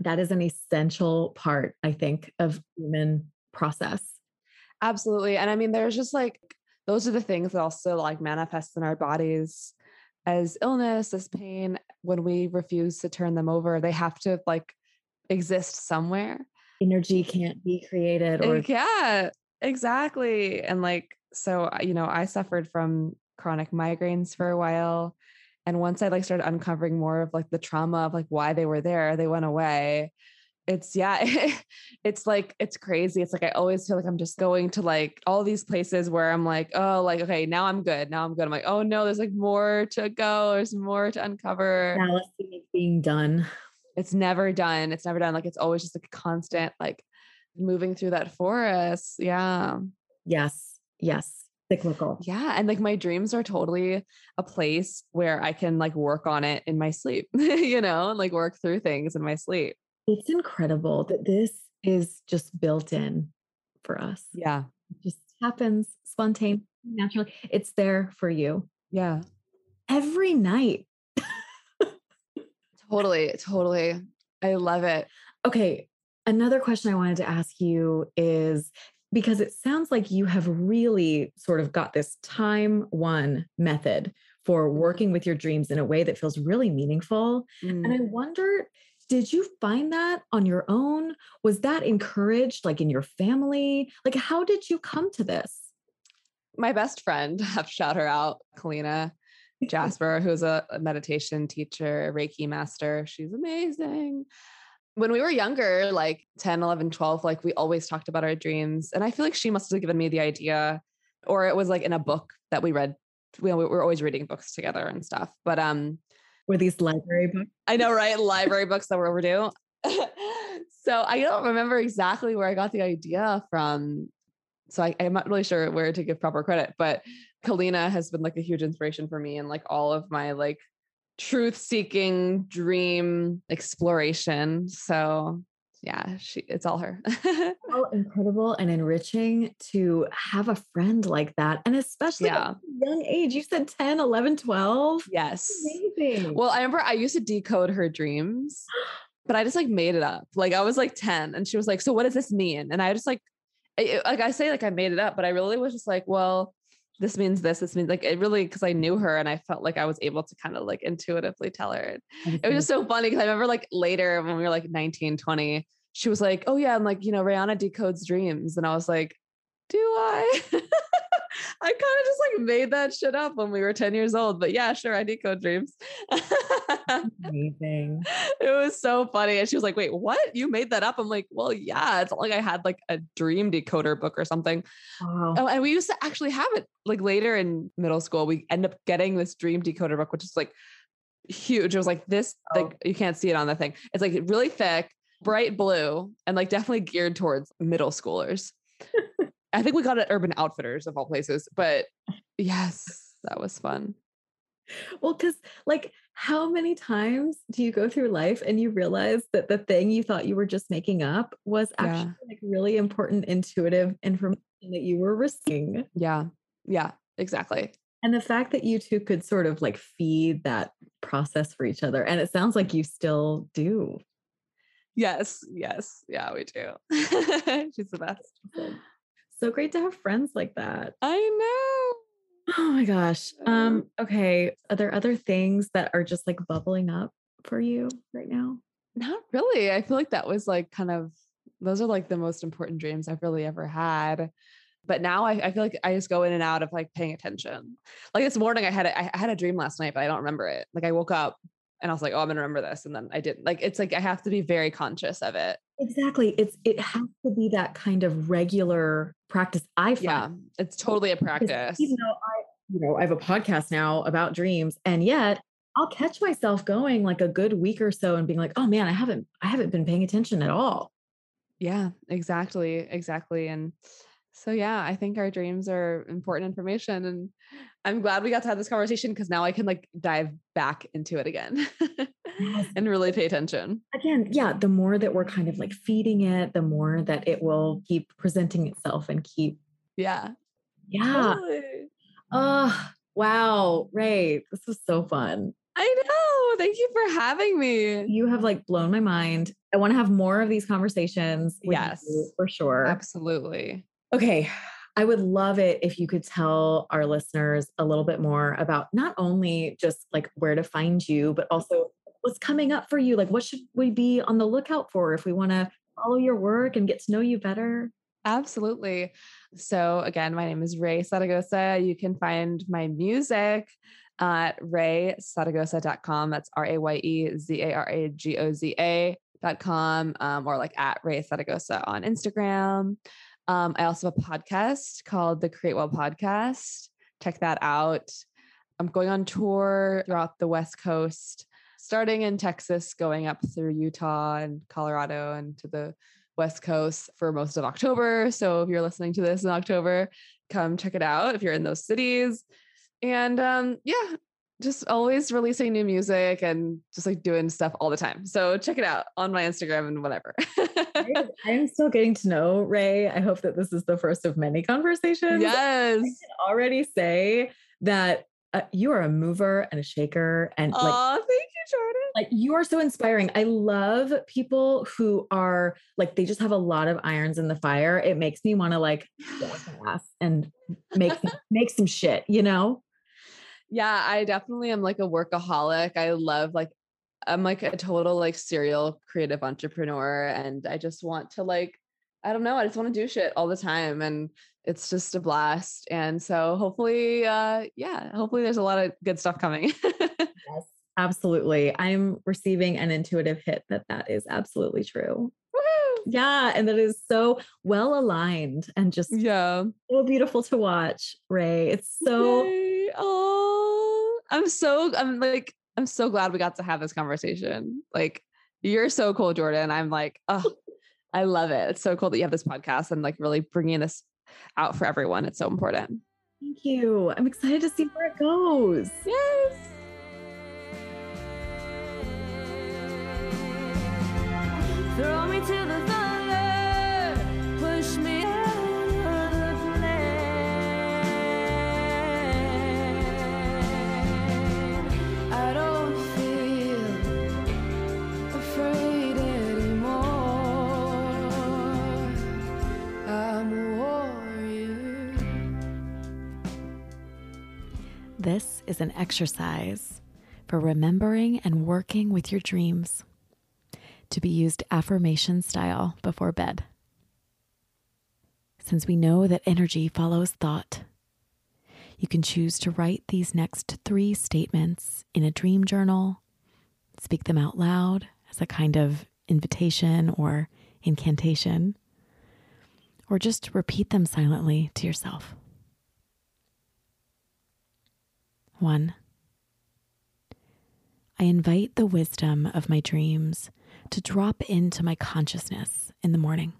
Speaker 2: that is an essential part I think of human process.
Speaker 4: Absolutely. And I mean, there's just like, those are the things that also like manifest in our bodies as illness, as pain. When we refuse to turn them over, they have to like exist somewhere.
Speaker 2: Energy can't be created or
Speaker 4: yeah, exactly. And like, so, you know, I suffered from chronic migraines for a while. And once I like started uncovering more of like the trauma of like why they were there, they went away. It's yeah, it's like it's crazy. It's like I always feel like I'm just going to like all these places where I'm like, oh, like okay, now I'm good. Now I'm good. I'm like, oh no, there's like more to go. There's more to uncover
Speaker 2: analysis is being done.
Speaker 4: it's never done. It's never done. Like it's always just like constant, like moving through that forest. Yeah.
Speaker 2: Yes. Yes. Cyclical.
Speaker 4: Yeah. And like my dreams are totally a place where I can like work on it in my sleep, you know, and like work through things in my sleep.
Speaker 2: It's incredible that this is just built in for us.
Speaker 4: Yeah.
Speaker 2: It just happens spontaneously, naturally. It's there for you
Speaker 4: Yeah.
Speaker 2: every night.
Speaker 4: Totally. Totally. I love it.
Speaker 2: Okay. Another question I wanted to ask you is because it sounds like you have really sort of got this time one method for working with your dreams in a way that feels really meaningful.
Speaker 4: Mm.
Speaker 2: And I wonder, did you find that on your own? Was that encouraged like in your family? Like, how did you come to this?
Speaker 4: my best friend, have shout her out, Kalina Jasper, who's a, a meditation teacher, Reiki master. She's amazing. When we were younger, like 10, 11, 12, like we always talked about our dreams. And I feel like she must have given me the idea, or it was like in a book that we read. We, we were always reading books together and stuff. But um,
Speaker 2: Were these library books?
Speaker 4: I know, right? Library books that were overdue. so I don't remember exactly where I got the idea from. So I, I'm not really sure where to give proper credit, but Kalina has been like a huge inspiration for me and like all of my like truth seeking dream exploration. So yeah, she it's all her.
Speaker 2: How incredible and enriching to have a friend like that. And especially
Speaker 4: Yeah.
Speaker 2: at a young age. You said 10, 11, 12.
Speaker 4: yes.
Speaker 2: Amazing.
Speaker 4: Well, I remember I used to decode her dreams, but I just like made it up. Like I was like 10 and she was like, So what does this mean? And I just like, I- like I say, like I made it up, but I really was just like, Well, this means this, this means like it really, because I knew her and I felt like I was able to kind of like intuitively tell her. It was just so funny because I remember like later when we were like 19, 20, she was like, Oh, yeah. I'm like, you know, Rihanna decodes dreams. And I was like, Do I? I kind of just like made that shit up when we were 10 years old. But yeah, sure, I decode dreams.
Speaker 2: amazing.
Speaker 4: it was so funny. And she was like, Wait, what? You made that up? I'm like, Well, yeah. It's not like I had like a dream decoder book or something.
Speaker 2: Wow.
Speaker 4: Oh, and we used to actually have it like later in middle school. We end up getting this dream decoder book, which is like huge. It was like this,
Speaker 2: Oh.
Speaker 4: like you can't see it on the thing. It's like really thick, bright blue, and like definitely geared towards middle schoolers. I think we got it at Urban Outfitters of all places, but yes, that was fun.
Speaker 2: Well, because like, how many times do you go through life and you realize that the thing you thought you were just making up was
Speaker 4: Yeah.
Speaker 2: actually like really important intuitive information that you were receiving?
Speaker 4: Yeah. Yeah, exactly.
Speaker 2: And the fact that you two could sort of like feed that process for each other. And it sounds like you still do.
Speaker 4: Yes. Yes. Yeah, we do. She's the best.
Speaker 2: So great to have friends like that.
Speaker 4: I know.
Speaker 2: Oh my gosh. Um, okay. Are there other things that are just like bubbling up for you right now?
Speaker 4: Not really. I feel like that was like kind of those are like the most important dreams I've really ever had. But now I, I feel like I just go in and out of like paying attention. Like this morning, I had a, I had a dream last night, but I don't remember it. Like I woke up and I was like, oh, I'm gonna remember this, and then I didn't. Like it's like I have to be very conscious of it.
Speaker 2: Exactly. It's it has to be that kind of regular practice. I find
Speaker 4: Yeah, it's totally a practice.
Speaker 2: Even though I, you know, I have a podcast now about dreams, and yet I'll catch myself going like a good week or so and being like, oh man, I haven't I haven't been paying attention at all.
Speaker 4: Yeah, exactly, exactly. And so yeah, I think our dreams are important information and I'm glad we got to have this conversation because now I can like dive back into it again
Speaker 2: Yes.
Speaker 4: and really pay attention.
Speaker 2: Again, yeah, the more that we're kind of like feeding it, the more that it will keep presenting itself and keep
Speaker 4: Yeah.
Speaker 2: yeah.
Speaker 4: totally.
Speaker 2: Oh, wow, Raye, this was so fun.
Speaker 4: I know. Thank you for having me.
Speaker 2: You have like blown my mind. I want to have more of these conversations. with
Speaker 4: Yes.
Speaker 2: you, for sure.
Speaker 4: Absolutely.
Speaker 2: Okay. I would love it if you could tell our listeners a little bit more about not only just like where to find you, but also what's coming up for you. Like, what should we be on the lookout for if we want to follow your work and get to know you better?
Speaker 4: Absolutely. So again, my name is Raye Zaragoza. You can find my music at rayezaragoza.com. That's R-A-Y-E-Z-A-R-A-G-O-Z-A dot com um, or like at Raye Zaragoza on Instagram. Um, I also have a podcast called the Create Well Podcast. Check that out. I'm going on tour throughout the West Coast, starting in Texas, going up through Utah and Colorado and to the West Coast for most of October. So if you're listening to this in October, come check it out if you're in those cities. And um, yeah, just always releasing new music and just like doing stuff all the time. So check it out on my Instagram and whatever.
Speaker 2: I'm still getting to know Raye. I hope that this is the first of many conversations.
Speaker 4: yes.
Speaker 2: I can already say that uh, you are a mover and a shaker and like
Speaker 4: Oh, thank you Jordan.
Speaker 2: like you are so inspiring. I love people who are like they just have a lot of irons in the fire. It makes me want to like get with my ass and make make some shit, you know?
Speaker 4: Yeah, I definitely am like a workaholic. I love like I'm like a total like serial creative entrepreneur and I just want to like I don't know, I just want to do shit all the time and it's just a blast. And so hopefully uh yeah, hopefully there's a lot of good stuff coming.
Speaker 2: Yes, absolutely. I'm receiving an intuitive hit that that is absolutely true.
Speaker 4: Woohoo!
Speaker 2: Yeah, and that is so well aligned and just
Speaker 4: Yeah.
Speaker 2: so beautiful to watch, Raye. It's so
Speaker 4: oh, I'm so I'm like I'm so glad we got to have this conversation. Like you're so cool, Jordan. I'm like, oh, I love it. It's so cool that you have this podcast and like really bringing this out for everyone. It's so important.
Speaker 2: thank you. I'm excited to see where it goes.
Speaker 4: Yes.
Speaker 3: Throw me to the
Speaker 1: This is an exercise for remembering and working with your dreams to be used affirmation style before bed. Since we know that energy follows thought, you can choose to write these next three statements in a dream journal, speak them out loud as a kind of invitation or incantation, or just repeat them silently to yourself. One, I invite the wisdom of my dreams to drop into my consciousness in the morning.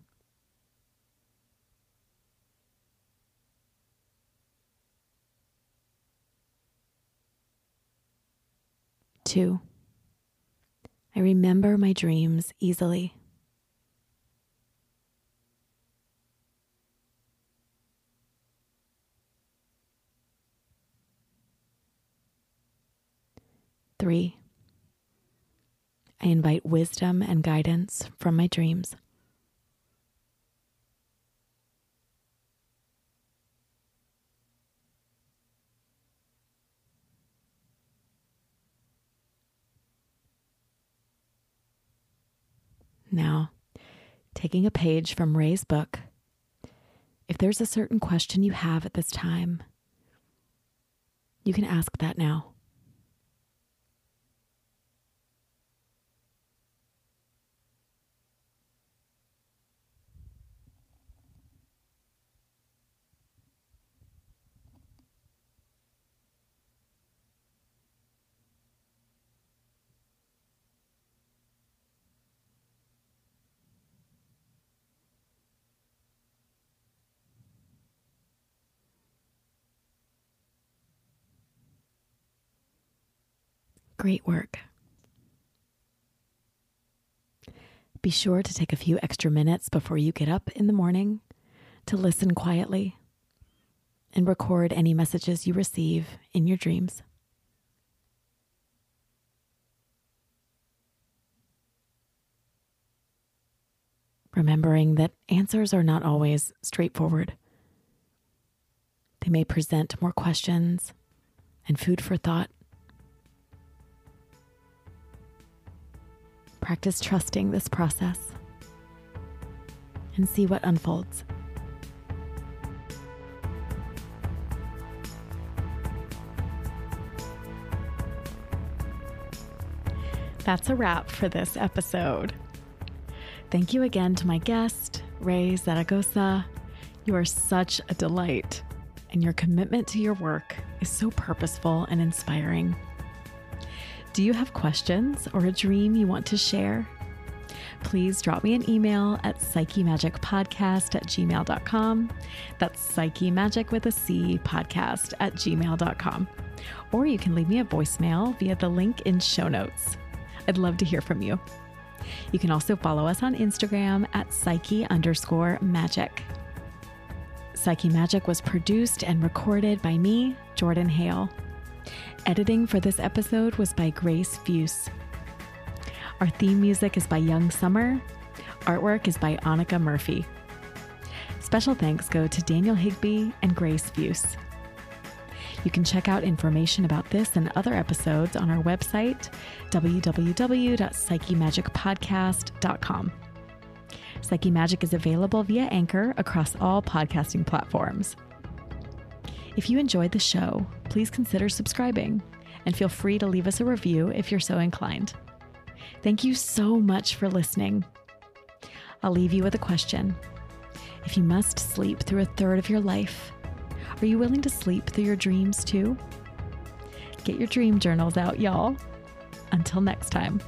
Speaker 1: Two, I remember my dreams easily. Three, I invite wisdom and guidance from my dreams. Now, taking a page from Raye's book, if there's a certain question you have at this time, you can ask that now. Great work. Be sure to take a few extra minutes before you get up in the morning to listen quietly and record any messages you receive in your dreams. Remembering that answers are not always straightforward. They may present more questions and food for thought. Practice trusting this process and see what unfolds. That's a wrap for this episode. Thank you again to my guest, Raye Zaragoza. You are such a delight, and your commitment to your work is so purposeful and inspiring. Do you have questions or a dream you want to share? Please drop me an email at psychemagicpodcast at gmail.com. That's psyche magic with a C podcast at gmail.com. Or you can leave me a voicemail via the link in show notes. I'd love to hear from you. You can also follow us on Instagram at psyche underscore magic. Psyche Magic was produced and recorded by me, Jordan Hale. Editing for this episode was by Grace Fuse. Our theme music is by Young Summer. Artwork is by Annika Murphy. Special thanks go to Daniel Higby and Grace Fuse. You can check out information about this and other episodes on our website, www.psychemagicpodcast.com. Psyche Magic is available via Anchor across all podcasting platforms. If you enjoyed the show, please consider subscribing and feel free to leave us a review if you're so inclined. Thank you so much for listening. I'll leave you with a question. If you must sleep through a third of your life, are you willing to sleep through your dreams too? Get your dream journals out, y'all. Until next time.